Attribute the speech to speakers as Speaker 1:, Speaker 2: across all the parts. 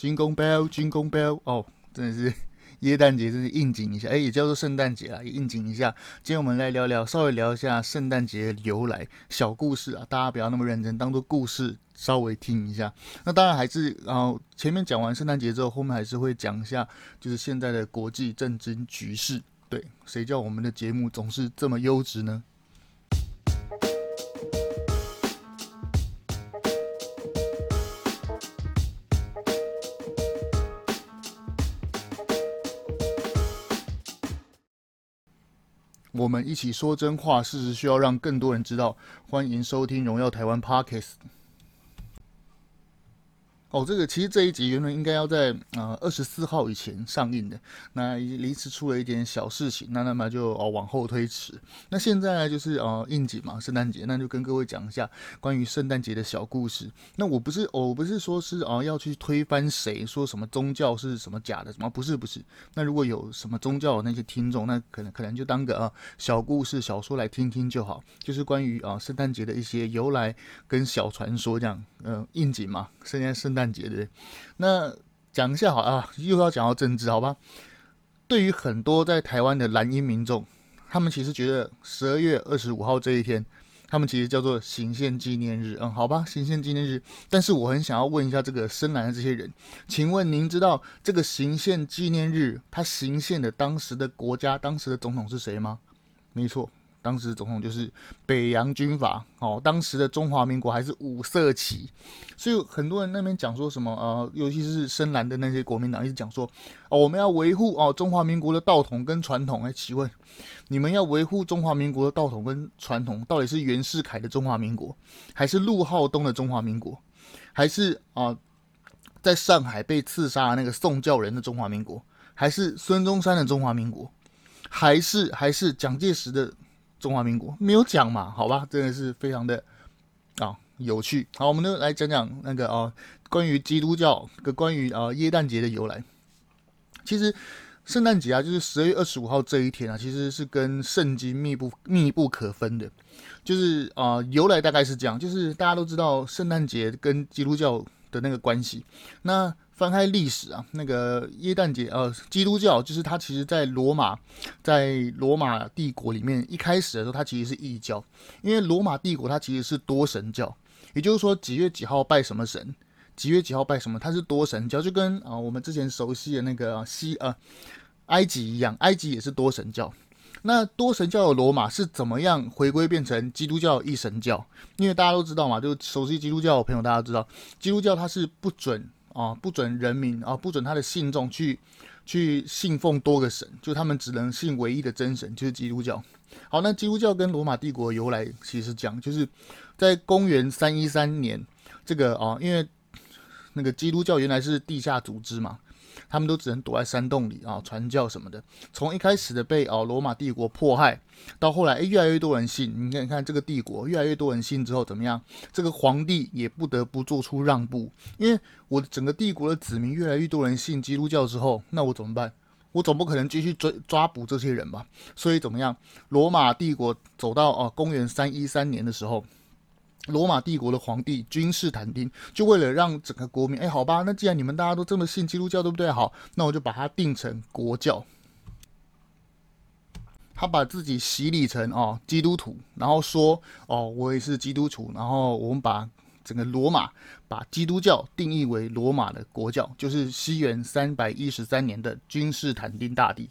Speaker 1: Jingle Bell，Jingle Bell，哦，真的是耶诞节，真是应景一下，哎，也叫做圣诞节啊，也应景一下。今天我们来聊聊，稍微聊一下圣诞节的由来，小故事啊，大家不要那么认真，当做故事稍微听一下。那当然还是，然后前面讲完圣诞节之后，后面还是会讲一下，就是现在的国际政治局势。对，谁叫我们的节目总是这么优质呢？我们一起说真话，事实需要让更多人知道。欢迎收听《荣耀台湾》Podcast。哦，这个其实这一集原本应该要在呃二十四号以前上映的，那临时出了一点小事情，那那么就哦往后推迟。那现在呢就是呃应景嘛，圣诞节，那就跟各位讲一下关于圣诞节的小故事。那我不是，哦、我不是说是啊、要去推翻谁，说什么宗教是什么假的什么，不是不是。那如果有什么宗教的那些听众，那可能可能就当个啊、小故事小说来听听就好，就是关于啊、圣诞节的一些由来跟小传说这样，呃应景嘛，现在圣诞。节对，那讲一下好啊，又要讲到政治，好吧？对于很多在台湾的蓝营民众，他们其实觉得十二月二十五号这一天，他们其实叫做行宪纪念日，嗯，好吧，行宪纪念日。但是我很想要问一下这个深蓝的这些人，请问您知道这个行宪纪念日他行宪的当时的国家、当时的总统是谁吗？没错。当时总统就是北洋军阀哦，当时的中华民国还是五色旗，所以很多人那边讲说什么呃，尤其是深蓝的那些国民党一直讲说哦，我们要维护哦中华民国的道统跟传统。哎，请问你们要维护中华民国的道统跟传统，到底是袁世凯的中华民国，还是陆浩东的中华民国，还是啊、在上海被刺杀的那个宋教仁的中华民国，还是孙中山的中华民国，还是还是蒋介石的？中华民国没有讲嘛？好吧，真的是非常的啊、有趣。好，我们就来讲讲那个啊、关于基督教跟关于啊、耶诞节的由来。其实圣诞节啊，就是十二月二十五号这一天啊，其实是跟圣经密不密不可分的。就是啊、由来大概是这样，就是大家都知道圣诞节跟基督教的那个关系。那翻开历史啊，那个耶诞节，呃，基督教就是它其实，在罗马，在罗马帝国里面，一开始的时候，它其实是异教，因为罗马帝国它其实是多神教，也就是说几月几号拜什么神，几月几号拜什么，它是多神教，就跟啊、我们之前熟悉的那个西呃埃及一样，埃及也是多神教。那多神教的罗马是怎么样回归变成基督教一神教？因为大家都知道嘛，就熟悉基督教的朋友大家都知道，基督教它是不准。啊，不准人民啊，不准他的信众去去信奉多个神，就他们只能信唯一的真神，就是基督教。好，那基督教跟罗马帝国由来其实讲，就是在公元三一三年，这个啊，因为那个基督教原来是地下组织嘛。他们都只能躲在山洞里啊，传教什么的。从一开始的被哦罗马帝国迫害，到后来诶越来越多人信。你看，你看这个帝国越来越多人信之后怎么样？这个皇帝也不得不做出让步，因为我的整个帝国的子民越来越多人信基督教之后，那我怎么办？我总不可能继续追抓捕这些人吧？所以怎么样？罗马帝国走到哦公元三一三年的时候。罗马帝国的皇帝君士坦丁就为了让整个国民，哎，好吧，那既然你们大家都这么信基督教，对不对？好，那我就把它定成国教。他把自己洗礼成哦基督徒，然后说哦我也是基督徒，然后我们把整个罗马把基督教定义为罗马的国教，就是西元三百一十三年的君士坦丁大帝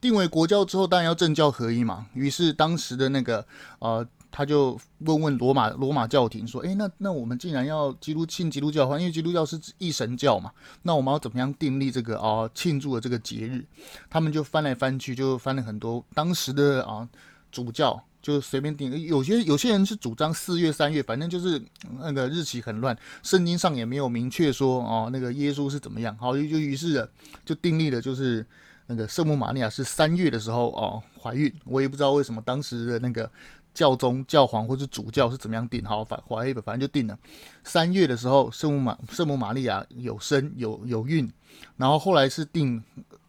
Speaker 1: 定为国教之后，当然要政教合一嘛。于是当时的那个呃。他就问问罗马罗马教廷说：“诶，那那我们既然要基督信基督教的话，因为基督教是一神教嘛，那我们要怎么样订立这个啊庆祝的这个节日？”他们就翻来翻去，就翻了很多当时的啊主教，就随便定。有些有些人是主张四月、三月，反正就是那个日期很乱，圣经上也没有明确说哦那个耶稣是怎么样。好，就于是就订立了，就是那个圣母玛利亚是三月的时候哦怀孕。我也不知道为什么当时的那个。教宗、教皇或者主教是怎么样定？好，反反正反正就定了。三月的时候，圣母玛圣母玛利亚有生有有孕，然后后来是定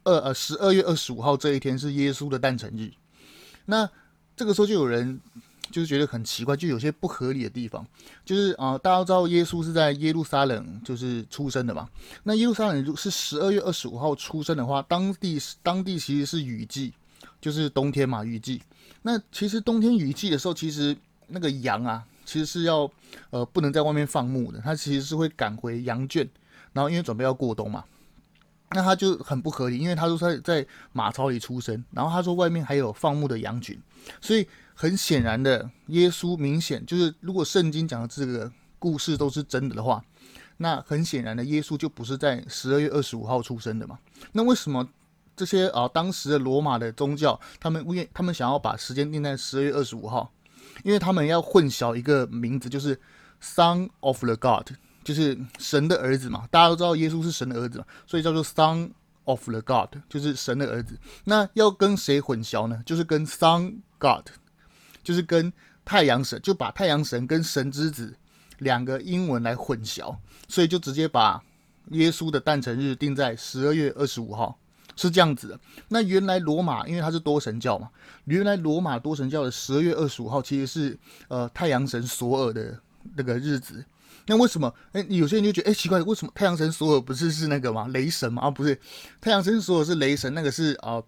Speaker 1: 二呃十二月二十五号这一天是耶稣的诞辰日。那这个时候就有人就是觉得很奇怪，就有些不合理的地方。就是啊、大家都知道耶稣是在耶路撒冷就是出生的嘛。那耶路撒冷是十二月二十五号出生的话，当地当地其实是雨季，就是冬天嘛，雨季。那其实冬天雨季的时候，其实那个羊啊，其实是要呃不能在外面放牧的，它其实是会赶回羊圈，然后因为准备要过冬嘛。那他就很不合理，因为他说他在马槽里出生，然后他说外面还有放牧的羊群，所以很显然的，耶稣明显就是如果圣经讲的这个故事都是真的的话，那很显然的，耶稣就不是在十二月二十五号出生的嘛。那为什么这些啊当时的罗马的宗教，他们为他们想要把时间定在十二月二十五号？因为他们要混淆一个名字，就是 Son of the God。就是神的儿子嘛，大家都知道耶稣是神的儿子嘛，所以叫做 Son of the God，就是神的儿子。那要跟谁混淆呢？就是跟 Sun God，就是跟太阳神，就把太阳神跟神之子两个英文来混淆，所以就直接把耶稣的诞辰日定在十二月二十五号，是这样子的。那原来罗马因为它是多神教嘛，原来罗马多神教的十二月二十五号其实是呃太阳神索尔的那个日子。那为什么？哎，有些人就觉得，哎，奇怪，为什么太阳神索尔不是是那个吗？雷神吗？啊，不是，太阳神索尔是雷神，那个是啊、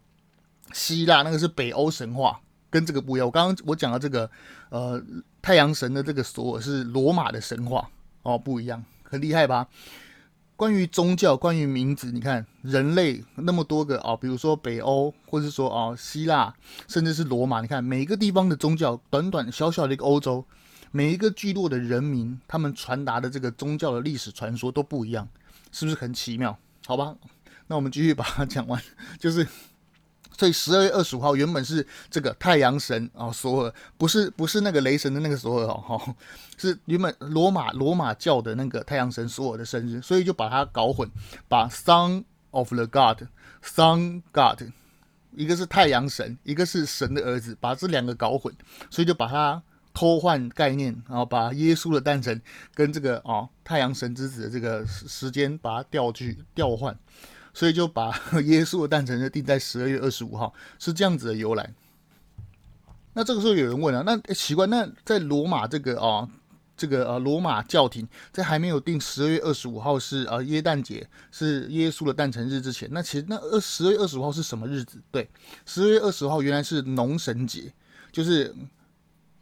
Speaker 1: 希腊那个是北欧神话，跟这个不一样。我刚刚我讲的这个，呃，太阳神的这个索尔是罗马的神话，哦，不一样，很厉害吧？关于宗教，关于名字，你看人类那么多个啊、比如说北欧，或者说啊、希腊，甚至是罗马，你看每一个地方的宗教，短短小小的一个欧洲。每一个聚落的人民，他们传达的这个宗教的历史传说都不一样，是不是很奇妙？好吧，那我们继续把它讲完。就是，所以十二月二十五号原本是这个太阳神啊，索尔，不是不是那个雷神的那个索尔哦，哈，是原本罗马罗马教的那个太阳神索尔的生日，所以就把它搞混，把 Son of the God，Sun God，一个是太阳神，一个是神的儿子，把这两个搞混，所以就把它。偷换概念，然后把耶稣的诞辰跟这个哦太阳神之子的这个时间把它调去调换，所以就把 耶稣的诞辰日定在十二月二十五号，是这样子的由来。那这个时候有人问了、啊，那、奇怪，那在罗马这个哦这个呃罗马教廷在还没有定十二月二十五号是呃耶诞节是耶稣的诞辰日之前，那其实那二十二月二十五号是什么日子？对，十二月二十五号原来是农神节，就是。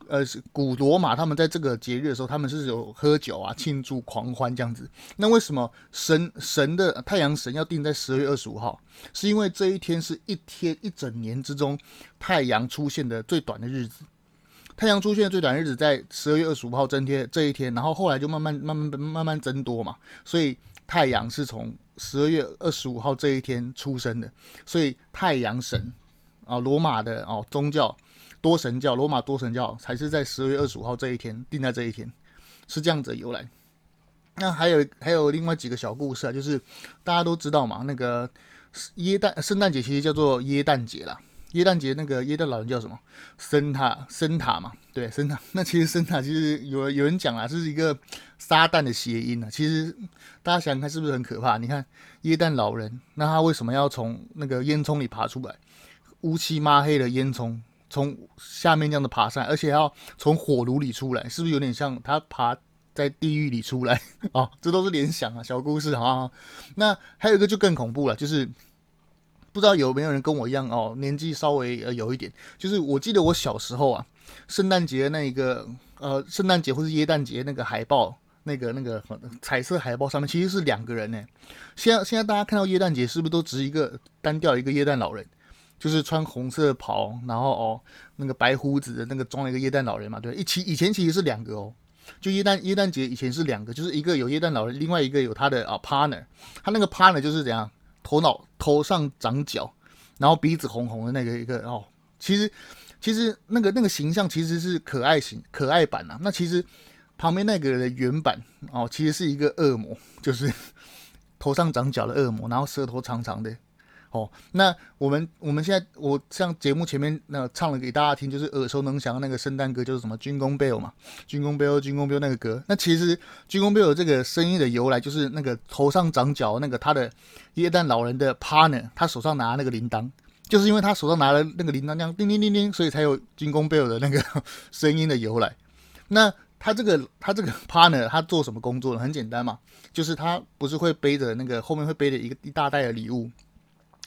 Speaker 1: 呃，古罗马他们在这个节日的时候，他们是有喝酒啊、庆祝、狂欢这样子。那为什么神神的太阳神要定在十二月二十五号？是因为这一天是一天一整年之中太阳出现的最短的日子。太阳出现的最短日子在十二月二十五号这天这一天，然后后来就慢慢慢慢慢慢增多嘛。所以太阳是从十二月二十五号这一天出生的。所以太阳神啊，罗马的哦宗教。多神教，罗马多神教才是在十二月二十五号这一天定在这一天，是这样子的由来。那还有还有另外几个小故事啊，就是大家都知道嘛，那个耶诞圣诞节其实叫做耶诞节啦。耶诞节那个耶诞老人叫什么？森塔森塔嘛，对，森塔。那其实森塔其实有有人讲啊，这是一个撒旦的谐音啊。其实大家想想看，是不是很可怕？你看耶诞老人，那他为什么要从那个烟囱里爬出来？乌漆抹黑的烟囱。从下面这样的爬上来，而且要从火炉里出来，是不是有点像他爬在地狱里出来？哦，这都是联想啊，小故事啊。那还有一个就更恐怖了，就是不知道有没有人跟我一样哦，年纪稍微呃有一点，就是我记得我小时候啊，圣诞节那一个呃，圣诞节或是耶诞节那个海报，那个那个彩色海报上面其实是两个人呢。现在现在大家看到耶诞节是不是都只是一个单调一个耶诞老人？就是穿红色袍，然后哦，那个白胡子的那个装了一个耶诞老人嘛，对，一起以前其实是两个哦，就耶诞耶诞节以前是两个，就是一个有耶诞老人，另外一个有他的啊 partner，他那个 partner 就是怎样，头脑头上长角，然后鼻子红红的那个一个哦，其实其实那个那个形象其实是可爱型可爱版啊，那其实旁边那个人的原版哦，其实是一个恶魔，就是 头上长角的恶魔，然后舌头长长的。哦，那我们我们现在我像节目前面那唱了给大家听，就是耳熟能详的那个圣诞歌，就是什么《军功 Bell》嘛，《军功 Bell》《军功 Bell》那个歌。那其实《军功 Bell》这个声音的由来，就是那个头上长角那个他的耶诞老人的 partner，他手上拿那个铃铛，就是因为他手上拿了那个铃铛，这样叮叮叮叮，所以才有金刚贝尔的那个 声音的由来。那他这个他这个 partner 他做什么工作呢？很简单嘛，就是他不是会背着那个后面会背着一个一大袋的礼物，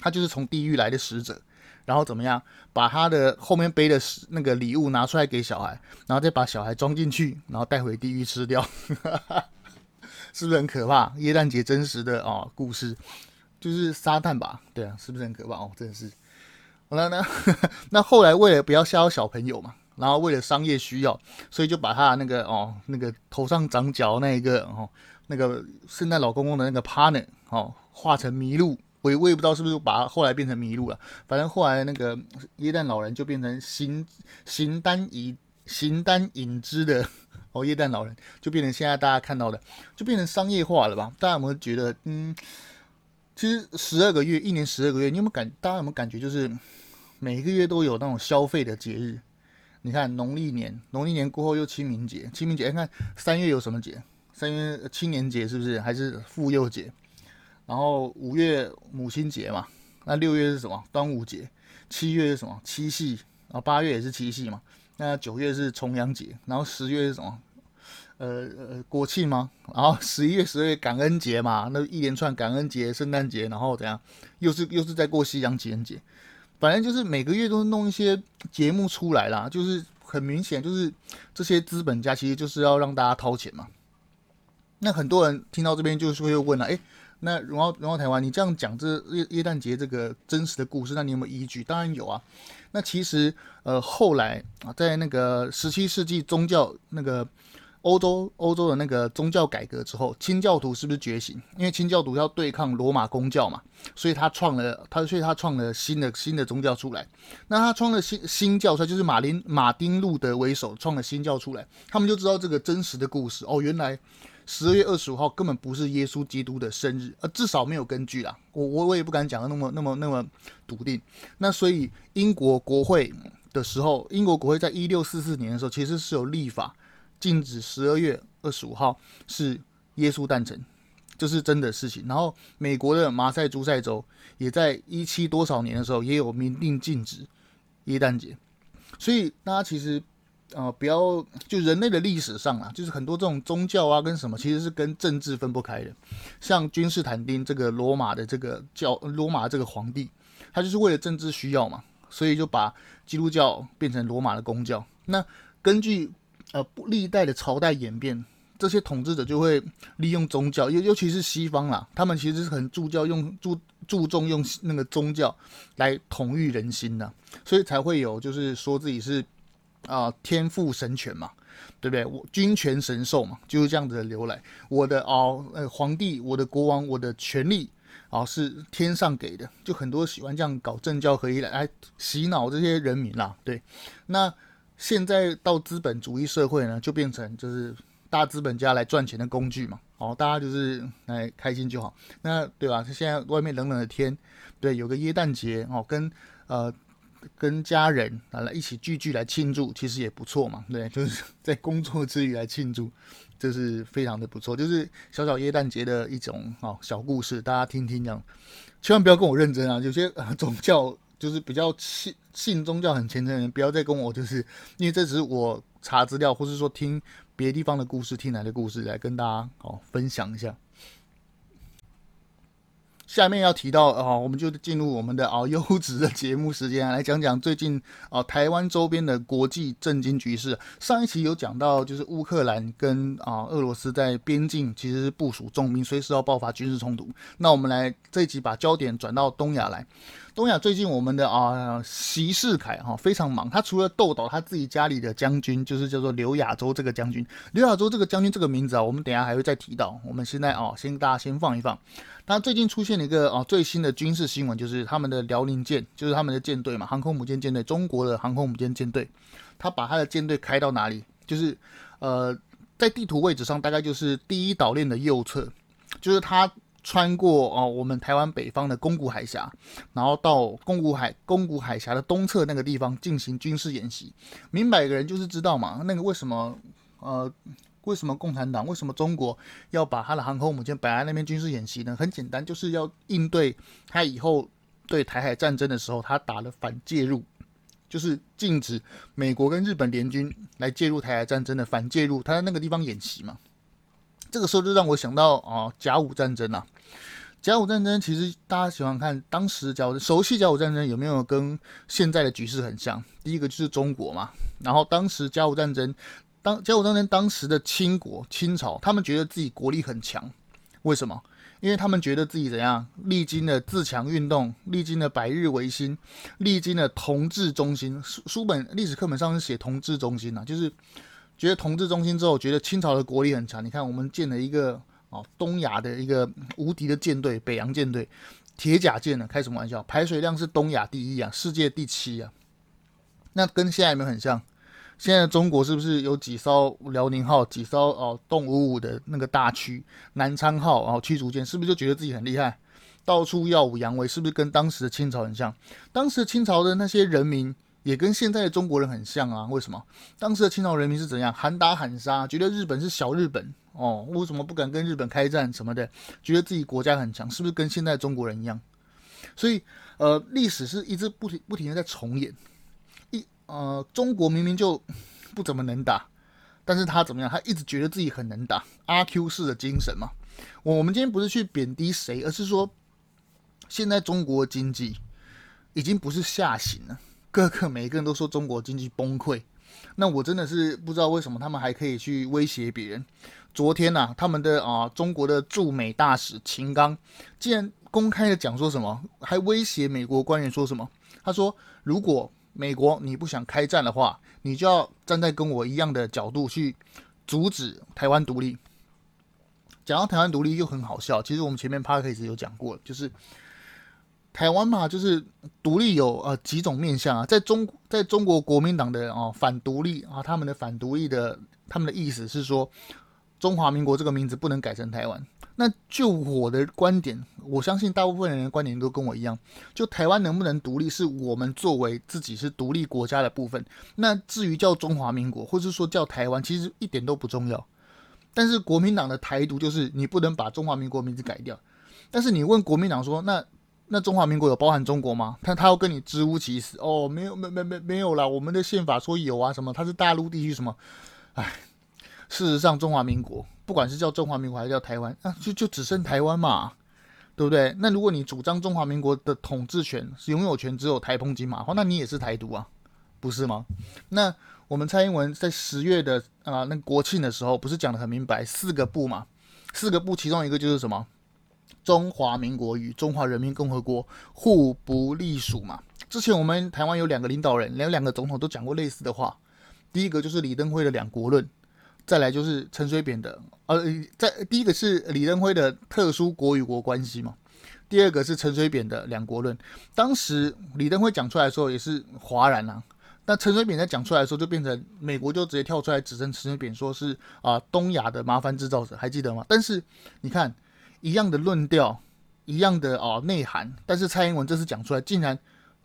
Speaker 1: 他就是从地狱来的使者，然后怎么样把他的后面背的那个礼物拿出来给小孩，然后再把小孩装进去，然后带回地狱吃掉，是不是很可怕？耶诞节真实的哦故事，就是撒旦吧？对啊，是不是很可怕？哦，真的是。好了，那 那后来为了不要吓到小朋友嘛。然后为了商业需要，所以就把他那个哦，那个头上长角那一个哦，那个圣诞老公公的那个 partner 哦，画成麋鹿。我也我也不知道是不是把后来变成麋鹿了。反正后来那个耶诞老人就变成形形单影形单影只的哦，耶诞老人就变成现在大家看到的，就变成商业化了吧？大家有没有觉得嗯，其实十二个月，一年十二个月，你有没有感？大家有没有感觉就是每个月都有那种消费的节日？你看农历年，农历年过后又清明节，清明节，你看三月有什么节？三月青年节是不是？还是妇幼节？然后五月母亲节嘛，那六月是什么？端午节。七月是什么？七夕。然后八月也是七夕嘛。那九月是重阳节。然后十月是什么？呃呃，国庆吗？然后十一月、十二月感恩节嘛，那一连串感恩节、圣诞节，然后怎样？又是又是在过西洋情人节。反正就是每个月都弄一些节目出来啦，就是很明显，就是这些资本家其实就是要让大家掏钱嘛。那很多人听到这边就是会问了，诶，那荣耀荣耀台湾，你这样讲这耶耶诞节这个真实的故事，那你有没有依据？当然有啊。那其实呃后来啊，在那个十七世纪宗教那个。欧洲欧洲的那个宗教改革之后，清教徒是不是觉醒？因为清教徒要对抗罗马公教嘛，所以他创了他，所以他创了新的新的宗教出来。那他创了新新教出来，就是马林马丁路德为首创了新教出来。他们就知道这个真实的故事哦，原来十二月二十五号根本不是耶稣基督的生日，呃，至少没有根据啦。我我我也不敢讲的那么那么那么笃定。那所以英国国会的时候，英国国会在一六四四年的时候，其实是有立法。禁止十二月二十五号是耶稣诞辰，这是真的事情。然后美国的马赛诸塞州也在一七多少年的时候也有明令禁止耶诞节。所以大家其实呃不要就人类的历史上啊，就是很多这种宗教啊跟什么其实是跟政治分不开的。像君士坦丁这个罗马的这个教罗马这个皇帝，他就是为了政治需要嘛，所以就把基督教变成罗马的公教。那根据呃，历代的朝代演变，这些统治者就会利用宗教，尤尤其是西方啦，他们其实是很注教用注注重用那个宗教来统御人心的，所以才会有就是说自己是啊、天赋神权嘛，对不对？我君权神授嘛，就是这样子的由来。我的哦呃皇帝，我的国王，我的权力、哦、是天上给的，就很多喜欢这样搞政教合一来来洗脑这些人民啦，对，那。现在到资本主义社会呢，就变成就是大资本家来赚钱的工具嘛。哦，大家就是来开心就好。那对吧？现在外面冷冷的天，对，有个耶诞节哦，跟呃跟家人啊来一起聚聚来庆祝，其实也不错嘛。对，就是在工作之余来庆祝，这是非常的不错。就是小小耶诞节的一种哦小故事，大家听听这样，千万不要跟我认真啊。有些啊宗教。就是比较信信宗教很虔诚的人，不要再跟我，就是因为这只是我查资料，或是说听别地方的故事，听来的故事来跟大家哦分享一下。下面要提到啊，我们就进入我们的啊优质的节目时间，来讲讲最近啊台湾周边的国际政经局势。上一期有讲到，就是乌克兰跟啊俄罗斯在边境其实是部署重兵，随时要爆发军事冲突。那我们来这一集把焦点转到东亚来。东亚最近我们的啊习世凯哈非常忙，他除了斗倒他自己家里的将军，就是叫做刘亚洲这个将军。刘亚洲这个将军这个名字啊，我们等下还会再提到。我们现在啊，先大家先放一放。他最近出现了一个哦最新的军事新闻，就是他们的辽宁舰，就是他们的舰队嘛，航空母舰舰队，中国的航空母舰舰队，他把他的舰队开到哪里？就是呃，在地图位置上大概就是第一岛链的右侧，就是他穿过哦我们台湾北方的宫古海峡，然后到宫古海宫古海峡的东侧那个地方进行军事演习。明白的人就是知道嘛，那个为什么呃？为什么共产党？为什么中国要把他的航空母舰摆在那边军事演习呢？很简单，就是要应对他以后对台海战争的时候，他打了反介入，就是禁止美国跟日本联军来介入台海战争的反介入，他在那个地方演习嘛。这个时候就让我想到啊，甲午战争啊。甲午战争其实大家喜欢看当时甲午熟悉甲午战争有没有跟现在的局势很像？第一个就是中国嘛，然后当时甲午战争，当甲午战争当时的清国清朝，他们觉得自己国力很强，为什么？因为他们觉得自己怎样，历经了自强运动，历经了百日维新，历经了同治中兴。书书本历史课本上是写同治中兴啊，就是觉得同治中兴之后，觉得清朝的国力很强。你看，我们建了一个。哦，东亚的一个无敌的舰队，北洋舰队，铁甲舰呢？开什么玩笑？排水量是东亚第一啊，世界第七啊。那跟现在有没有很像？现在中国是不是有几艘辽宁号，几艘哦动五五的那个大驱南昌号哦驱逐舰，是不是就觉得自己很厉害，到处耀武扬威？是不是跟当时的清朝很像？当时清朝的那些人民也跟现在的中国人很像啊？为什么？当时的清朝人民是怎样？喊打喊杀，觉得日本是小日本。哦，为什么不敢跟日本开战什么的？觉得自己国家很强，是不是跟现在中国人一样？所以，呃，历史是一直不停不停的在重演。呃，中国明明就 不怎么能打，但是他怎么样？他一直觉得自己很能打，阿 Q 式的精神嘛。我我们今天不是去贬低谁，而是说，现在中国经济已经不是下行了，各个每一个人都说中国经济崩溃。那我真的是不知道为什么他们还可以去威胁别人。昨天呐、啊，他们的啊中国的驻美大使秦刚竟然公开的讲说什么，还威胁美国官员说什么？他说：“如果美国你不想开战的话，你就要站在跟我一样的角度去阻止台湾独立。”讲到台湾独立又很好笑，其实我们前面 podcast 有讲过，就是台湾嘛，就是独立有呃几种面向啊，在中在中国国民党的啊反独立啊，他们的反独立的他们的意思是说。中华民国这个名字不能改成台湾。那就我的观点，我相信大部分人的观点都跟我一样。就台湾能不能独立，是我们作为自己是独立国家的部分。那至于叫中华民国，或是说叫台湾，其实一点都不重要。但是国民党的台独就是你不能把中华民国名字改掉。但是你问国民党说，那那中华民国有包含中国吗？他他要跟你支吾其词哦，没有没没没没有啦，我们的宪法说有啊，什么他是大陆地区什么，哎。事实上，中华民国不管是叫中华民国还是叫台湾，啊，就就只剩台湾嘛，对不对？那如果你主张中华民国的统治权、拥有权只有台澎金马的话，那你也是台独啊，不是吗？那我们蔡英文在十月的啊，那国庆的时候，不是讲得很明白，四个不嘛？四个不，其中一个就是什么？中华民国与中华人民共和国互不隶属嘛。之前我们台湾有两个领导人，连两个总统都讲过类似的话。第一个就是李登辉的两国论。再来就是陈水扁的，呃，在第一个是李登辉的特殊国与国关系嘛，第二个是陈水扁的两国论。当时李登辉讲出来的时候也是哗然啊，那陈水扁在讲出来的时候就变成美国就直接跳出来指证陈水扁说是啊、东亚的麻烦制造者，还记得吗？但是你看一样的论调，一样的啊、内涵，但是蔡英文这次讲出来，竟然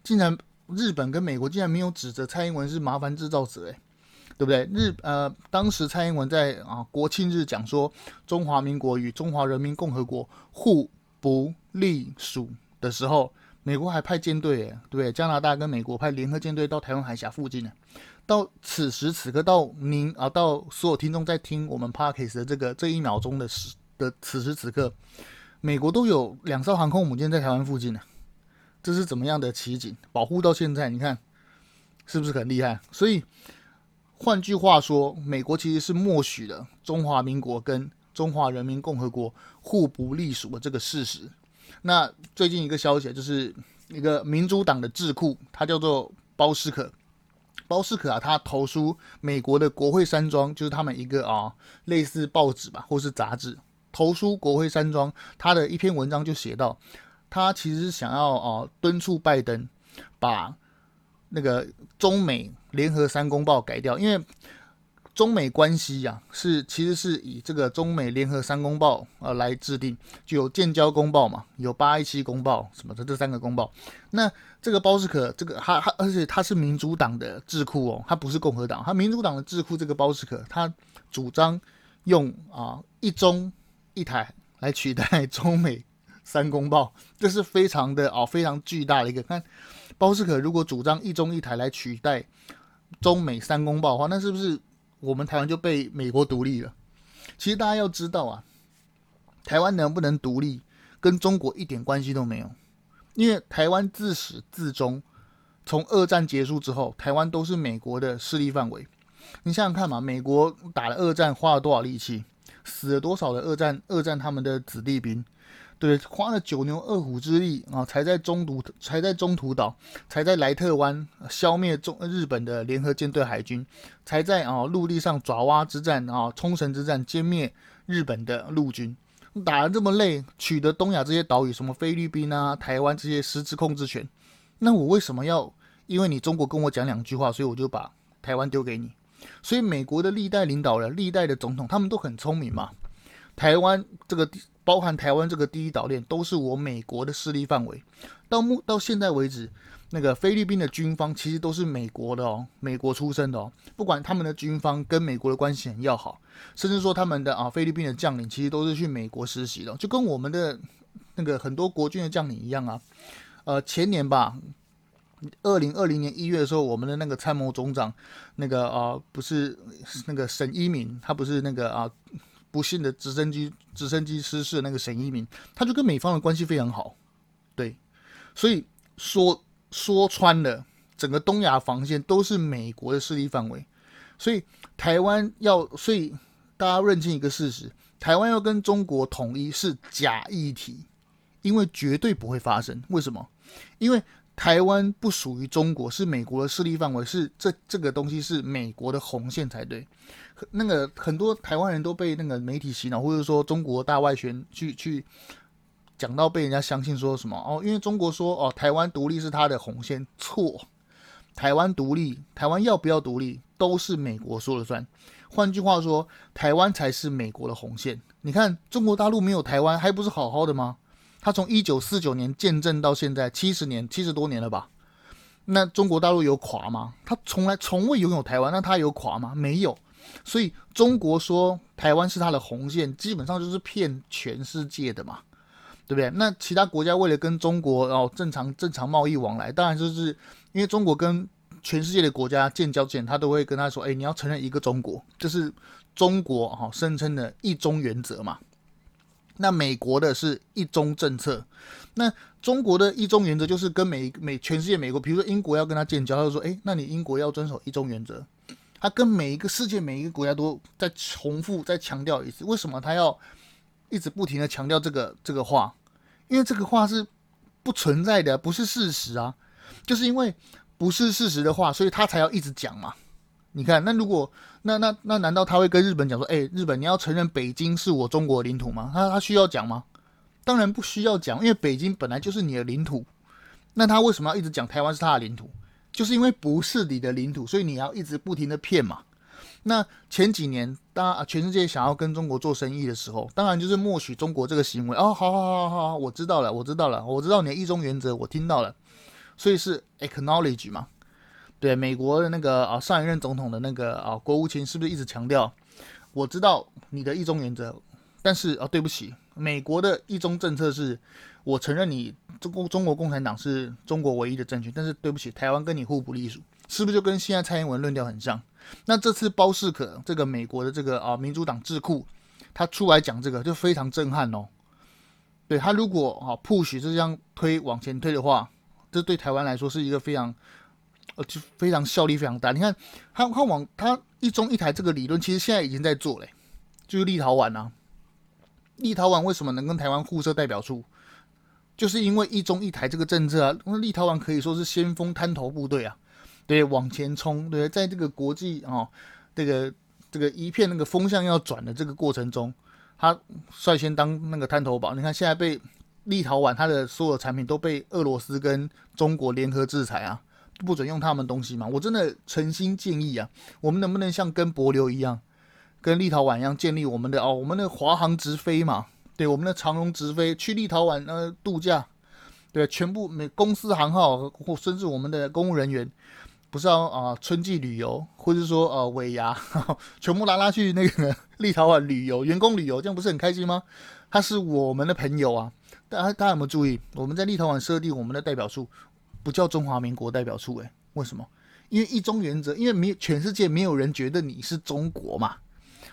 Speaker 1: 竟然日本跟美国竟然没有指责蔡英文是麻烦制造者，诶。对不对？日呃，当时蔡英文在啊国庆日讲说中华民国与中华人民共和国互不隶属的时候，美国还派舰队，对不对？加拿大跟美国派联合舰队到台湾海峡附近呢。到此时此刻，到您啊，到所有听众在听我们 Podcast 的这个这一秒钟的时的此时此刻，美国都有两艘航空母舰在台湾附近呢。这是怎么样的奇景？保护到现在，你看是不是很厉害？所以。换句话说，美国其实是默许了中华民国跟中华人民共和国互不隶属的这个事实。那最近一个消息就是一个民主党的智库，他叫做包斯可。包斯可啊，他投书美国的国会山庄，就是他们一个啊类似报纸吧，或是杂志，投书国会山庄。他的一篇文章就写到，他其实想要啊敦促拜登把那个中美。联合三公报改掉，因为中美关系呀、是其实是以这个中美联合三公报呃来制定，就有建交公报嘛，有八一七公报什么的这三个公报。那这个包斯可这个他他而且他是民主党的智库哦，他不是共和党，他民主党的智库这个包斯可他主张用啊一中一台来取代中美三公报，这是非常的哦，非常巨大的一个。看包世可如果主张一中一台来取代中美三公报的话，那是不是我们台湾就被美国独立了？其实大家要知道啊，台湾能不能独立跟中国一点关系都没有，因为台湾自始至终，从二战结束之后，台湾都是美国的势力范围。你想想看嘛，美国打了二战花了多少力气，死了多少的二战二战他们的子弟兵，对，花了九牛二虎之力啊，才在中途才在中途岛，才在莱特湾消灭中日本的联合舰队海军，才在啊陆地上爪哇之战啊冲绳之战歼灭日本的陆军，打得这么累，取得东亚这些岛屿，什么菲律宾啊、台湾这些实质控制权，那我为什么要因为你中国跟我讲两句话，所以我就把台湾丢给你？所以，美国的历代领导人、历代的总统，他们都很聪明嘛。台湾这个包含台湾这个第一岛链，都是我美国的势力范围。到目到现在为止，那个菲律宾的军方其实都是美国的哦，美国出身的哦。不管他们的军方跟美国的关系很要好，甚至说他们的啊菲律宾的将领其实都是去美国实习的，就跟我们的那个很多国军的将领一样啊。呃，前年吧。二零二零年一月的时候，我们的那个参谋总长，那个啊、不是那个沈一鸣，他不是那个啊，不幸的直升机直升机失事的那个沈一鸣，他就跟美方的关系非常好，对，所以说说穿了，整个东亚防线都是美国的势力范围，所以台湾要，所以大家认清一个事实，台湾要跟中国统一是假议题，因为绝对不会发生，为什么？因为。台湾不属于中国，是美国的势力范围，是这这个东西是美国的红线才对。那个很多台湾人都被那个媒体洗脑，或者说中国大外宣去去讲到被人家相信说什么哦，因为中国说哦，台湾独立是他的红线，错。台湾独立，台湾要不要独立都是美国说了算。换句话说，台湾才是美国的红线。你看中国大陆没有台湾，还不是好好的吗？他从一九四九年建政到现在七十年，七十多年了吧？那中国大陆有垮吗？他从来从未拥有台湾，那他有垮吗？没有。所以中国说台湾是他的红线，基本上就是骗全世界的嘛，对不对？那其他国家为了跟中国哦正常正常贸易往来，当然就是因为中国跟全世界的国家建交前，他都会跟他说：“哎，你要承认一个中国，这是中国哈声称的一中原则嘛。”那美国的是一中政策，那中国的一中原则就是跟美美全世界美国，比如说英国要跟他建交，他就说，诶，那你英国要遵守一中原则。他跟每一个世界每一个国家都在重复再强调一次，为什么他要一直不停的强调这个这个话？因为这个话是不存在的，不是事实啊，就是因为不是事实的话，所以他才要一直讲嘛。你看，那如果那那那难道他会跟日本讲说，哎、日本你要承认北京是我中国领土吗？他他需要讲吗？当然不需要讲，因为北京本来就是你的领土。那他为什么要一直讲台湾是他的领土？就是因为不是你的领土，所以你要一直不停的骗嘛。那前几年，当全世界想要跟中国做生意的时候，当然就是默许中国这个行为。哦，好好好好好，我知道了，我知道了，我知道你的一中原则，我听到了，所以是 acknowledge 嘛。对美国的那个啊，上一任总统的那个啊，国务卿是不是一直强调？我知道你的一中原则，但是啊，对不起，美国的一中政策是，我承认你中国中国共产党是中国唯一的政权，但是对不起，台湾跟你互不隶属，是不是就跟现在蔡英文论调很像？那这次包士可这个美国的这个啊民主党智库，他出来讲这个就非常震撼哦。对他如果啊 push 这样推往前推的话，这对台湾来说是一个非常。呃，就非常效力非常大。你看，他他往他一中一台这个理论，其实现在已经在做嘞，就是立陶宛啊。立陶宛为什么能跟台湾互设代表处？就是因为一中一台这个政策啊。那立陶宛可以说是先锋滩头部队啊，对，往前冲，对，在这个国际啊，这个这个一片那个风向要转的这个过程中，他率先当那个滩头堡。你看，现在被立陶宛它的所有产品都被俄罗斯跟中国联合制裁啊。不准用他们东西嘛？我真的诚心建议啊，我们能不能像跟帛琉一样，跟立陶宛一样建立我们的哦，我们的华航直飞嘛？对，我们的长荣直飞去立陶宛呃度假，对，全部每公司行号或甚至我们的公务人员，不是要啊、春季旅游，或者说呃尾牙，全部拉拉去那个 立陶宛旅游，员工旅游，这样不是很开心吗？他是我们的朋友啊，大家大家有没有注意？我们在立陶宛设定我们的代表处，不叫中华民国代表处，诶，为什么？因为一中原则，因为没全世界没有人觉得你是中国嘛，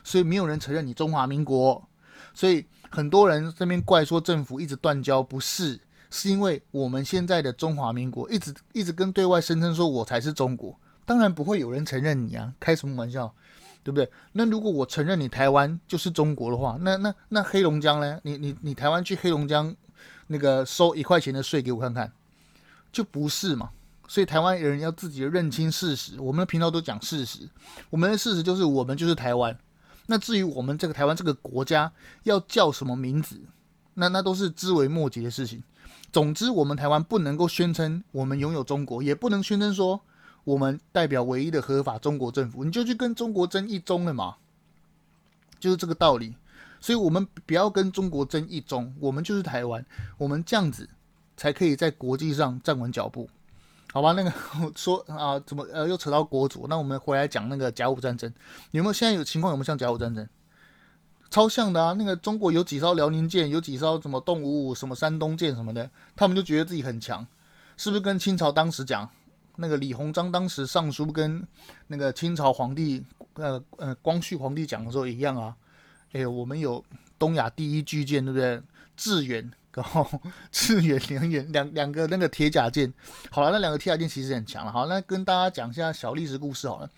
Speaker 1: 所以没有人承认你中华民国，所以很多人这边怪说政府一直断交，不是，是因为我们现在的中华民国一直一直跟对外声称说我才是中国，当然不会有人承认你啊，开什么玩笑？对不对？那如果我承认你台湾就是中国的话，那那那黑龙江呢？你你你台湾去黑龙江那个收一块钱的税给我看看，就不是嘛？所以台湾人要自己认清事实。我们的频道都讲事实，我们的事实就是我们就是台湾。那至于我们这个台湾这个国家要叫什么名字，那那都是枝微末节的事情。总之，我们台湾不能够宣称我们拥有中国，也不能宣称说。我们代表唯一的合法中国政府，你就去跟中国争一中了嘛，就是这个道理。所以，我们不要跟中国争一中，我们就是台湾，我们这样子才可以在国际上站稳脚步，好吧？那个 说啊，怎么呃又扯到国族？那我们回来讲那个甲午战争，有没有现在有情况？有没有像甲午战争？超像的啊！那个中国有几艘辽宁舰，有几艘什么动五五、什么山东舰什么的，他们就觉得自己很强，是不是跟清朝当时讲？那个李鸿章当时上书跟那个清朝皇帝，呃呃光绪皇帝讲的时候一样啊，哎，我们有东亚第一巨舰，对不对？致远，然后赤远两远两两个那个铁甲舰，好了，那两个铁甲舰其实很强了。好，那跟大家讲一下小历史故事好了。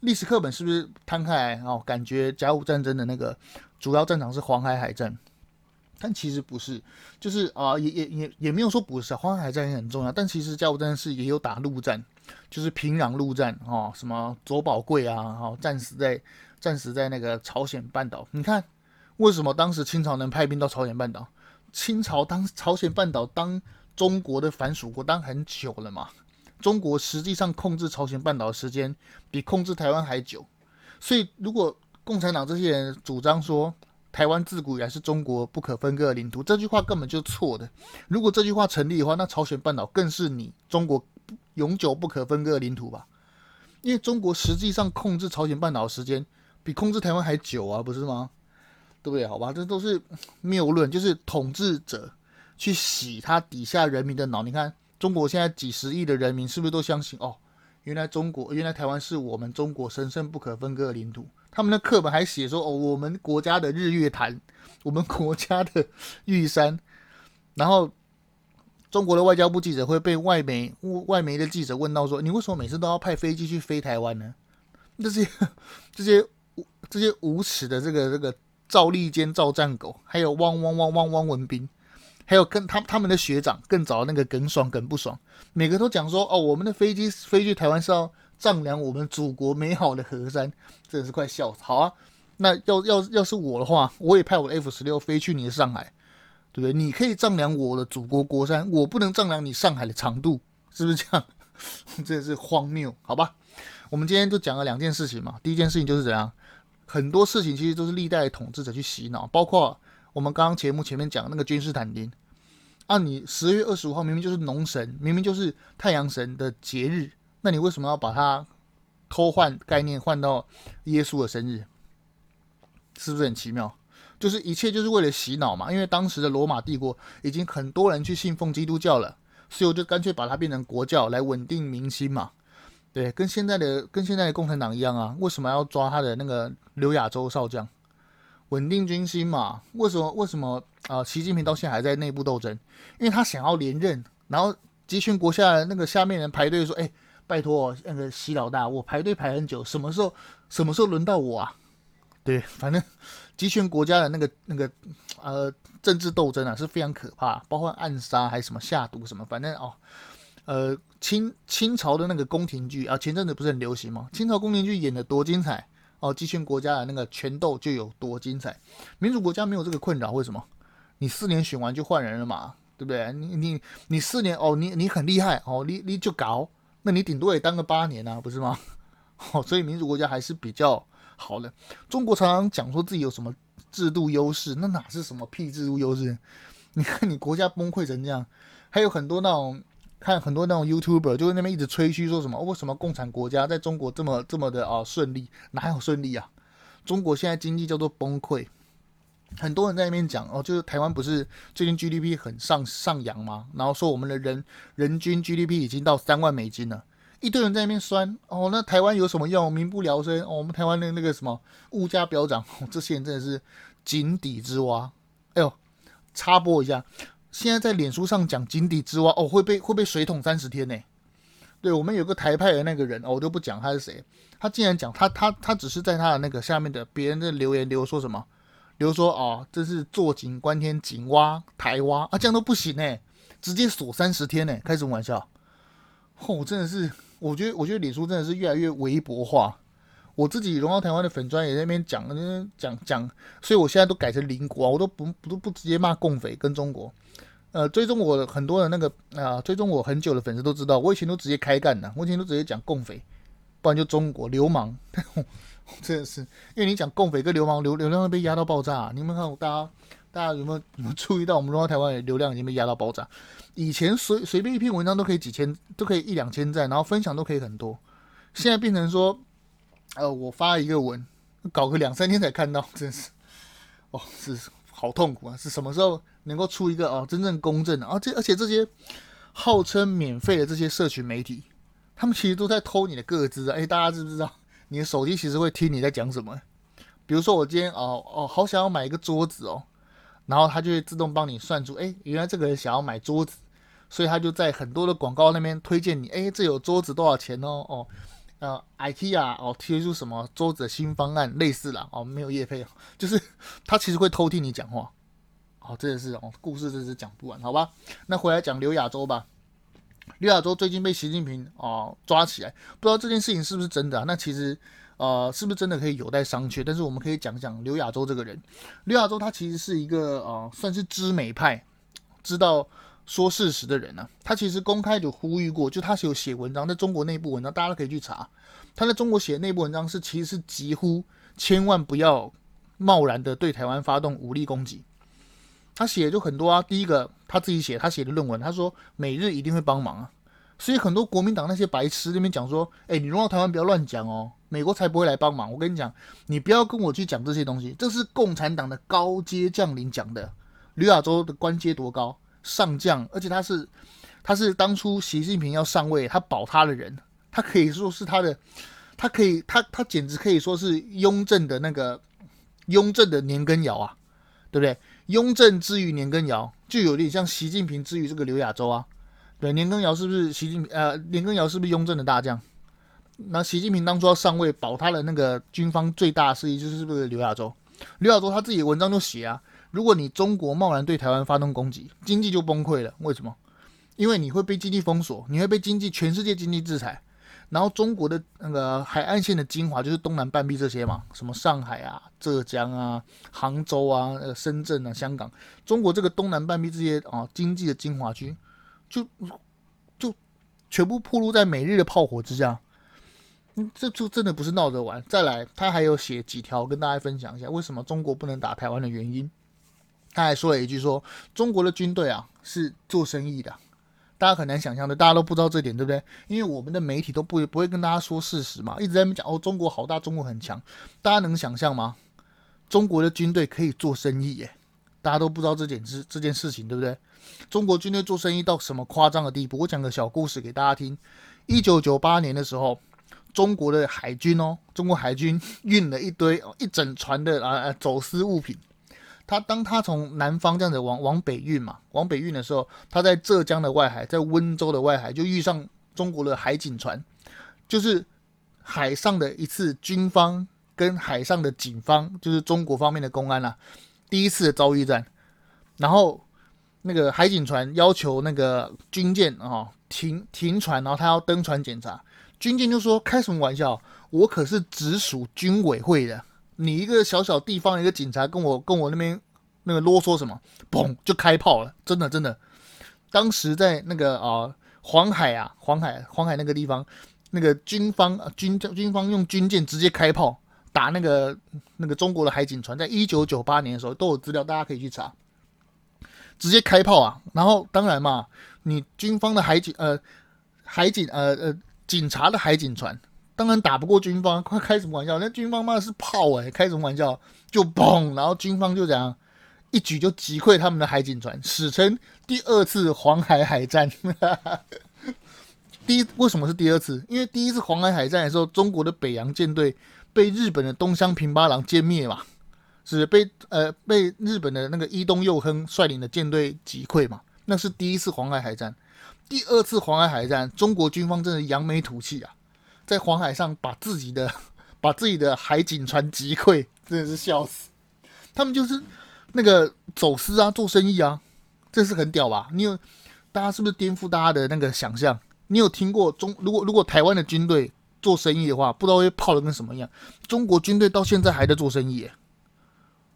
Speaker 1: 历史课本是不是摊开来哦？感觉甲午战争的那个主要战场是黄海海战。但其实不是，就是啊、也也也也没有说不是，黄海海战也很重要。但其实甲午战争是也有打陆战，就是平壤陆战哦，什么左宝贵啊，哦，战死在战死在那个朝鲜半岛。你看，为什么当时清朝能派兵到朝鲜半岛？清朝当朝鲜半岛当中国的藩属国当很久了嘛。中国实际上控制朝鲜半岛的时间比控制台湾还久。所以，如果共产党这些人主张说，台湾自古以来是中国不可分割的领土，这句话根本就错的。如果这句话成立的话，那朝鲜半岛更是你中国永久不可分割的领土吧？因为中国实际上控制朝鲜半岛的时间比控制台湾还久啊，不是吗？对不对？好吧，这都是谬论，就是统治者去洗他底下人民的脑。你看，中国现在几十亿的人民是不是都相信哦？原来中国，原来台湾是我们中国神圣不可分割的领土。他们的课本还写说：“哦，我们国家的日月潭，我们国家的玉山。”然后，中国的外交部记者会被外媒外媒的记者问到说：“你为什么每次都要派飞机去飞台湾呢？”这些这些这些无耻的这个这个赵立坚赵战狗，还有汪汪汪汪汪文斌，还有跟他他们的学长更早那个耿爽耿不爽，每个都讲说：“哦，我们的飞机飞去台湾是要。”丈量我们祖国美好的河山，真的是快笑死。好啊，那要要要是我的话，我也派我的 F 十六飞去你的上海，对不对？你可以丈量我的祖国国山，我不能丈量你上海的长度，是不是这样？真的是荒谬，好吧？我们今天就讲了两件事情嘛。第一件事情就是怎样，很多事情其实都是历代统治者去洗脑，包括我们刚刚节目前面讲那个君士坦丁。啊，你十月二十五号明明就是农神，明明就是太阳神的节日。那你为什么要把它偷换概念换到耶稣的生日？是不是很奇妙？就是一切就是为了洗脑嘛。因为当时的罗马帝国已经很多人去信奉基督教了，所以我就干脆把它变成国教来稳定民心嘛。对，跟现在的跟现在的共产党一样啊。为什么要抓他的那个刘亚洲少将？稳定军心嘛。为什么为什么啊？习近平到现在还在内部斗争？因为他想要连任，然后集权国下那个下面人排队说：“哎。”拜托那个习老大，我排队排很久，什么时候什么时候轮到我啊？对，反正集权国家的那个那个呃政治斗争啊是非常可怕，包括暗杀还是什么下毒什么，反正哦呃清清朝的那个宫廷剧啊，前阵子不是很流行吗？清朝宫廷剧演的多精彩哦，集权国家的那个权斗就有多精彩，民主国家没有这个困扰，为什么？你四年选完就换人了嘛，对不对？你你你四年哦，你你很厉害哦，你你就搞。那你顶多也当个八年啊，不是吗？哦，所以民主国家还是比较好的。中国常常讲说自己有什么制度优势，那哪是什么屁制度优势？你看你国家崩溃成这样，还有很多那种看很多那种 YouTuber 就在那边一直吹嘘说什么为什么共产国家在中国这么这么的啊顺利？哪有顺利啊？中国现在经济叫做崩溃，很多人在那边讲哦，就是台湾不是最近 GDP 很上上扬吗？然后说我们的人人均 GDP 已经到三万美金了，一堆人在那边酸哦，那台湾有什么用？民不聊生哦，我们台湾的那个什么物价飙涨，哦，这些人真的是井底之蛙。哎呦，插播一下，现在在脸书上讲井底之蛙哦，会被会被水桶三十天呢。对，我们有个台派的那个人哦，我就不讲他是谁，他竟然讲他他他只是在他的那个下面的别人的留言留说什么。比如说哦，这是坐井观天，井蛙台蛙啊，这样都不行呢，直接锁三十天呢，开什么玩笑？哦，真的是，我觉得，我觉得脸书真的是越来越微博化。我自己荣耀台湾的粉专也在那边讲，那讲讲，所以我现在都改成邻国啊，我都不不都不直接骂共匪跟中国。呃，追踪我很多的那个啊、追踪我很久的粉丝都知道，我以前都直接开干的，我以前都直接讲共匪，不然就中国流氓。真的是，因为你讲共匪跟流氓流流量会被压到爆炸，你们看大家大家有没有有没有注意到我们荣耀台湾的流量已经被压到爆炸？以前随随便一篇文章都可以几千，都可以一两千赞，然后分享都可以很多，现在变成说，呃，我发一个文，搞个两三天才看到，真是，哦，是好痛苦啊！是什么时候能够出一个哦真正公正的啊？这而且这些号称免费的这些社群媒体，他们其实都在偷你的个资啊！哎，大家知不知道？你的手机其实会听你在讲什么，比如说我今天哦哦好想要买一个桌子哦，然后它就会自动帮你算出，哎，原来这个人想要买桌子，所以他就在很多的广告那边推荐你，哎，这有桌子多少钱哦哦，呃，IKEA 哦推出什么桌子的新方案类似啦哦，没有业配，就是他其实会偷听你讲话，哦，真的是哦，故事真是讲不完，好吧，那回来讲刘亚洲吧。刘亚洲最近被习近平哦、抓起来，不知道这件事情是不是真的啊？那其实呃是不是真的可以有待商榷。但是我们可以讲讲刘亚洲这个人。刘亚洲他其实是一个呃算是知美派，知道说事实的人呢、啊。他其实公开就呼吁过，就他是有写文章，在中国内部文章，大家都可以去查。他在中国写的内部文章是其实是疾呼千万不要贸然的对台湾发动武力攻击。他写就很多啊，第一个他自己写，他写的论文，他说美日一定会帮忙啊，所以很多国民党那些白痴那边讲说，哎，你荣耀台湾不要乱讲哦，美国才不会来帮忙。我跟你讲，你不要跟我去讲这些东西，这是共产党的高阶将领讲的。吕亚洲的官阶多高？上将，而且他是他是当初习近平要上位，他保他的人，他可以说是他的，他可以他他简直可以说是雍正的那个雍正的年羹尧啊，对不对？雍正之于年羹尧，就有点像习近平之于这个刘亚洲啊。对，年羹尧是不是习近平？呃，年羹尧是不是雍正的大将？那习近平当初要上位，保他的那个军方最大势力就是不是刘亚洲？刘亚洲他自己文章就写啊，如果你中国贸然对台湾发动攻击，经济就崩溃了。为什么？因为你会被经济封锁，你会被经济全世界经济制裁。然后中国的那个海岸线的精华就是东南半壁这些嘛，什么上海啊、浙江啊、杭州啊、深圳啊、香港，中国这个东南半壁这些啊经济的精华区，就就全部暴露在美日的炮火之下，嗯，这就真的不是闹着玩。再来，他还有写几条跟大家分享一下，为什么中国不能打台湾的原因。他还说了一句说，中国的军队啊是做生意的。大家很难想象的，大家都不知道这点，对不对？因为我们的媒体都不不会跟大家说事实嘛，一直在讲哦，中国好大，中国很强。大家能想象吗？中国的军队可以做生意耶？大家都不知道这件事这件事情，对不对？中国军队做生意到什么夸张的地步？我讲个小故事给大家听。一九九八年的时候，中国的海军哦，中国海军运了一堆一整船的啊啊走私物品。他当他从南方这样子往往北运嘛，往北运的时候，他在浙江的外海，在温州的外海就遇上中国的海警船，就是海上的一次军方跟海上的警方，就是中国方面的公安啦、啊，第一次的遭遇战。然后那个海警船要求那个军舰啊、哦、停停船，然后他要登船检查，军舰就说开什么玩笑，我可是直属军委会的。你一个小小地方一个警察跟我跟我那边那个啰嗦什么，嘣就开炮了，真的真的。当时在那个啊、黄海啊黄海黄海那个地方，那个军方啊军军方用军舰直接开炮打那个那个中国的海警船，在一九九八年的时候都有资料，大家可以去查。直接开炮啊，然后当然嘛，你军方的海警呃海警呃呃警察的海警船。当然打不过军方，快开什么玩笑？那军方妈的是炮哎、开什么玩笑？就嘣，然后军方就这样一举就击溃他们的海警船，史称第二次黄海海战。第一，为什么是第二次？因为第一次黄海海战的时候，中国的北洋舰队被日本的东乡平八郎歼灭嘛，是被呃被日本的那个伊东佑亨率领的舰队击溃嘛，那是第一次黄海海战。第二次黄海海战，中国军方真的扬眉吐气啊！在黄海上把自己的 把自己的海警船击溃，真的是笑死。他们就是那个走私啊，做生意啊，这是很屌吧？你有大家是不是颠覆大家的那个想象？你有听过中如果如果台湾的军队做生意的话，不知道会泡的跟什么样？中国军队到现在还在做生意，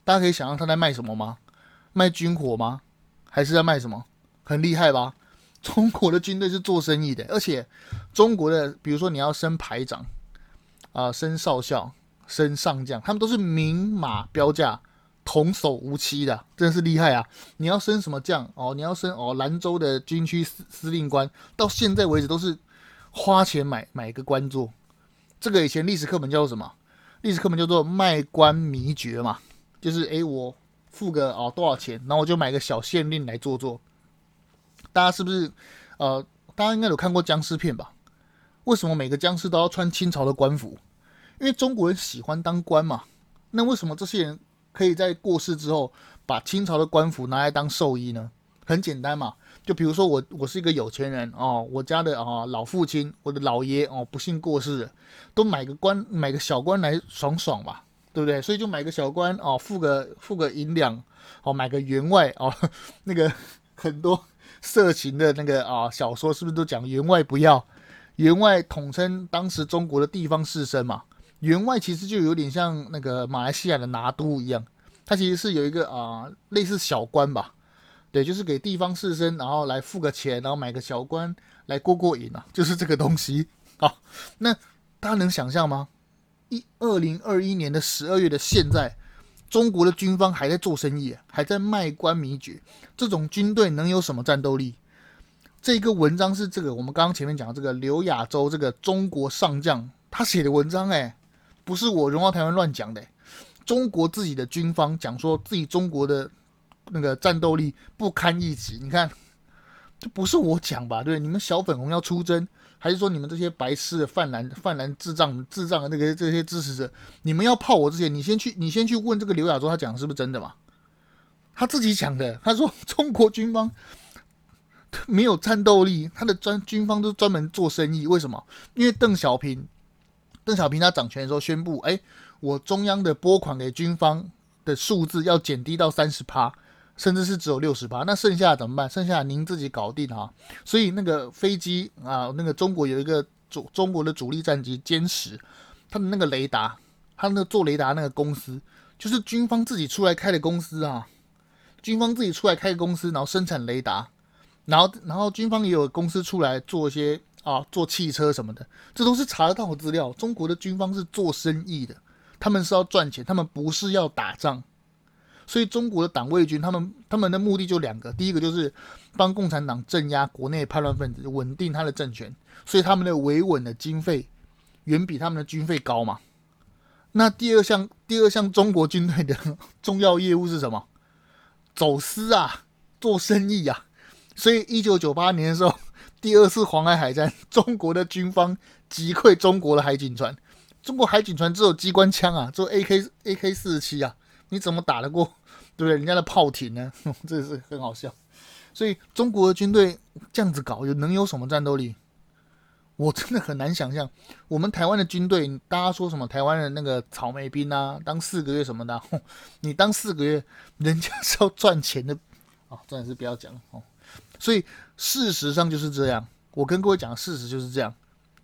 Speaker 1: 大家可以想象他在卖什么吗？卖军火吗？还是在卖什么？很厉害吧？中国的军队是做生意的，而且中国的，比如说你要升排长啊、升少校、升上将，他们都是明码标价、童叟无欺的，真的是厉害啊！你要升什么将哦？你要升哦，兰州的军区司司令官，到现在为止都是花钱买买一个官做。这个以前历史课本叫做什么？历史课本叫做卖官秘诀嘛，就是诶，我付个哦多少钱，然后我就买个小县令来做做。大家是不是呃，大家应该有看过僵尸片吧？为什么每个僵尸都要穿清朝的官服？因为中国人喜欢当官嘛。那为什么这些人可以在过世之后把清朝的官服拿来当寿衣呢？很简单嘛，就比如说我，我是一个有钱人哦，我家的啊、老父亲，我的老爷哦不幸过世了，都买个官，买个小官来爽爽吧，对不对？所以就买个小官哦，付个付个银两哦，买个员外哦，那个很多。色情的那个啊小说是不是都讲员外不要？员外统称当时中国的地方士绅嘛。员外其实就有点像那个马来西亚的拿督一样，他其实是有一个啊类似小官吧。对，就是给地方士绅，然后来付个钱，然后买个小官来过过瘾啊，就是这个东西。好，那大家能想象吗？一二零二一年的十二月的现在。中国的军方还在做生意，还在卖官秘诀。这种军队能有什么战斗力？这个文章是这个我们刚刚前面讲的这个刘亚洲这个中国上将他写的文章，哎，不是我荣耀台湾乱讲的。中国自己的军方讲说自己中国的那个战斗力不堪一击。你看，这不是我讲吧？对，你们小粉红要出征。还是说你们这些白痴的泛蓝泛蓝智障智障的那个这些支持者，你们要泡我之前，你先去你先去问这个刘亚洲，他讲的是不是真的嘛？他自己讲的，他说 中国军方没有战斗力，他的专军方都专门做生意，为什么？因为邓小平邓小平他掌权的时候宣布，哎，我中央的拨款给军方的数字要减低到三十趴。甚至是只有六十八，那剩下怎么办？剩下您自己搞定哈。所以那个飞机啊，那个中国有一个主中国的主力战机歼十，它的那个雷达，它那个做雷达那个公司，就是军方自己出来开的公司啊。军方自己出来开的公司，然后生产雷达，然后然后军方也有公司出来做一些啊，做汽车什么的，这都是查得到的资料。中国的军方是做生意的，他们是要赚钱，他们不是要打仗。所以中国的党卫军，他们他们的目的就两个，第一个就是帮共产党镇压国内叛乱分子，稳定他的政权。所以他们的维稳的经费远比他们的军费高嘛。那第二项，第二项中国军队的重要业务是什么？走私啊，做生意啊。所以一九九八年的时候，第二次黄海海战，中国的军方击溃中国的海警船。中国海警船只有机关枪啊，只有 AK AK 四十七啊，你怎么打得过？对不对？人家的炮艇呢？这是很好笑。所以中国的军队这样子搞，有能有什么战斗力？我真的很难想象。我们台湾的军队，大家说什么台湾的那个草莓兵啊，当四个月什么的，你当四个月，人家是要赚钱的啊，真的是不要讲哦。所以事实上就是这样。我跟各位讲事实就是这样，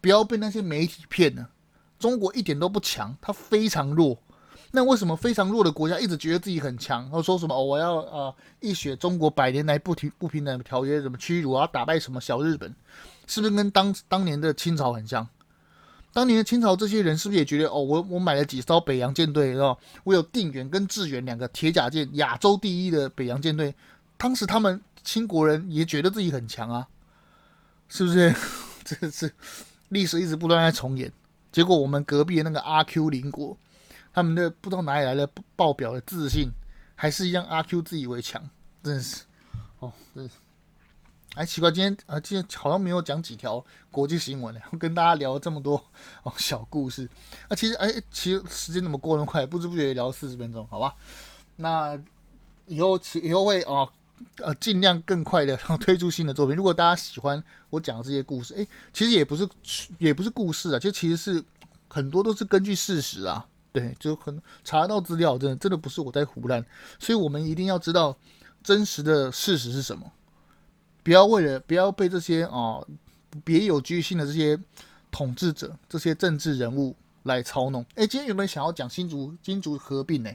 Speaker 1: 不要被那些媒体骗了。中国一点都不强，它非常弱。那为什么非常弱的国家一直觉得自己很强？然后说什么，我要呃一雪中国百年来不平不平等条约怎么屈辱，我要打败什么小日本？是不是跟当当年的清朝很像？当年的清朝这些人是不是也觉得哦，我我买了几艘北洋舰队，是吧？我有定远跟致远两个铁甲舰，亚洲第一的北洋舰队。当时他们清国人也觉得自己很强啊，是不是？这是历史一直不断在重演。结果我们隔壁的那个阿 Q 邻国，他们的不知道哪里来的爆表的自信，还是一样阿 Q 自以为强，真是哦，真是。哎，奇怪，今天啊，今天好像没有讲几条国际新闻呢。跟大家聊了这么多哦小故事，那、啊、其实哎，其实时间怎么过那么快，不知不觉聊了四十分钟，好吧？那以后以后会哦呃尽量更快的 推出新的作品。如果大家喜欢我讲的这些故事，哎，其实也不是也不是故事啊，就其实是很多都是根据事实啊，对，就很查到资料，真的真的不是我在胡乱，所以我们一定要知道真实的事实是什么。不要为了不要被这些啊别有居心的这些统治者、这些政治人物来操弄。哎，今天有没有想要讲新竹新竹合并呢？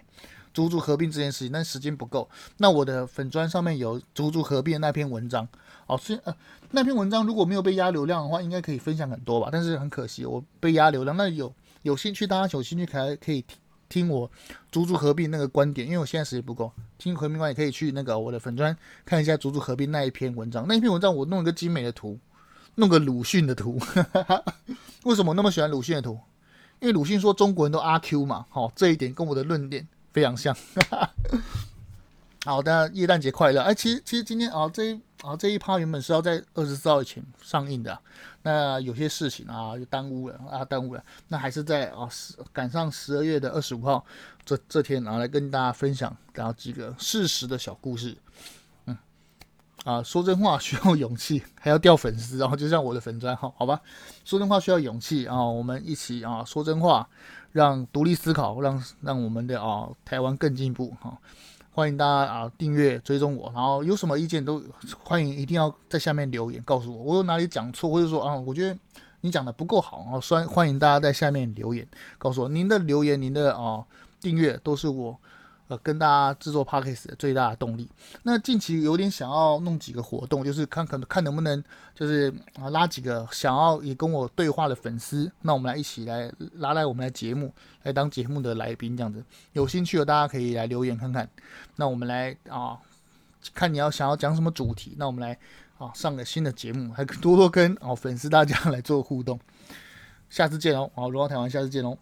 Speaker 1: 竹竹合并这件事情，但时间不够。那我的粉砖上面有竹竹合并的那篇文章。哦，虽呃那篇文章如果没有被压流量的话，应该可以分享很多吧。但是很可惜，我被压流量。那有有兴趣，大家有兴趣可以可以听。我足足合并那个观点，因为我现在时间不够。听合并观也可以去那个我的粉专看一下足足合并那一篇文章。那一篇文章我弄一个精美的图，弄个鲁迅的图。为什么那么喜欢鲁迅的图？因为鲁迅说中国人都阿 Q 嘛，好、哦，这一点跟我的论点非常像。好的，耶诞节快乐！哎，其实其实今天啊，这一啊这一趴原本是要在二十四号以前上映的，那有些事情啊就耽误了啊，耽误了。那还是在啊十赶上十二月的二十五号这这天，然后来跟大家分享然后几个事实的小故事。嗯，啊，说真话需要勇气，还要掉粉丝，然后就像我的粉专号，好吧？说真话需要勇气啊，我们一起啊说真话，让独立思考，让让我们的啊台湾更进步哈。欢迎大家啊订阅追踪我，然后有什么意见都欢迎，一定要在下面留言告诉我，我有哪里讲错，或者说啊，我觉得你讲的不够好啊，欢欢迎大家在下面留言告诉我，您的留言，您的啊订阅都是我。跟大家制作 Podcast 的最大的动力。那近期有点想要弄几个活动，就是看可能看能不能就是啊拉几个想要也跟我对话的粉丝，那我们来一起来拉来我们的节目来当节目的来宾这样子。有兴趣的大家可以来留言看看。那我们来啊看你要想要讲什么主题，那我们来啊上个新的节目，还多多跟哦粉丝大家来做互动。下次见哦，好，荣耀台湾，下次见哦。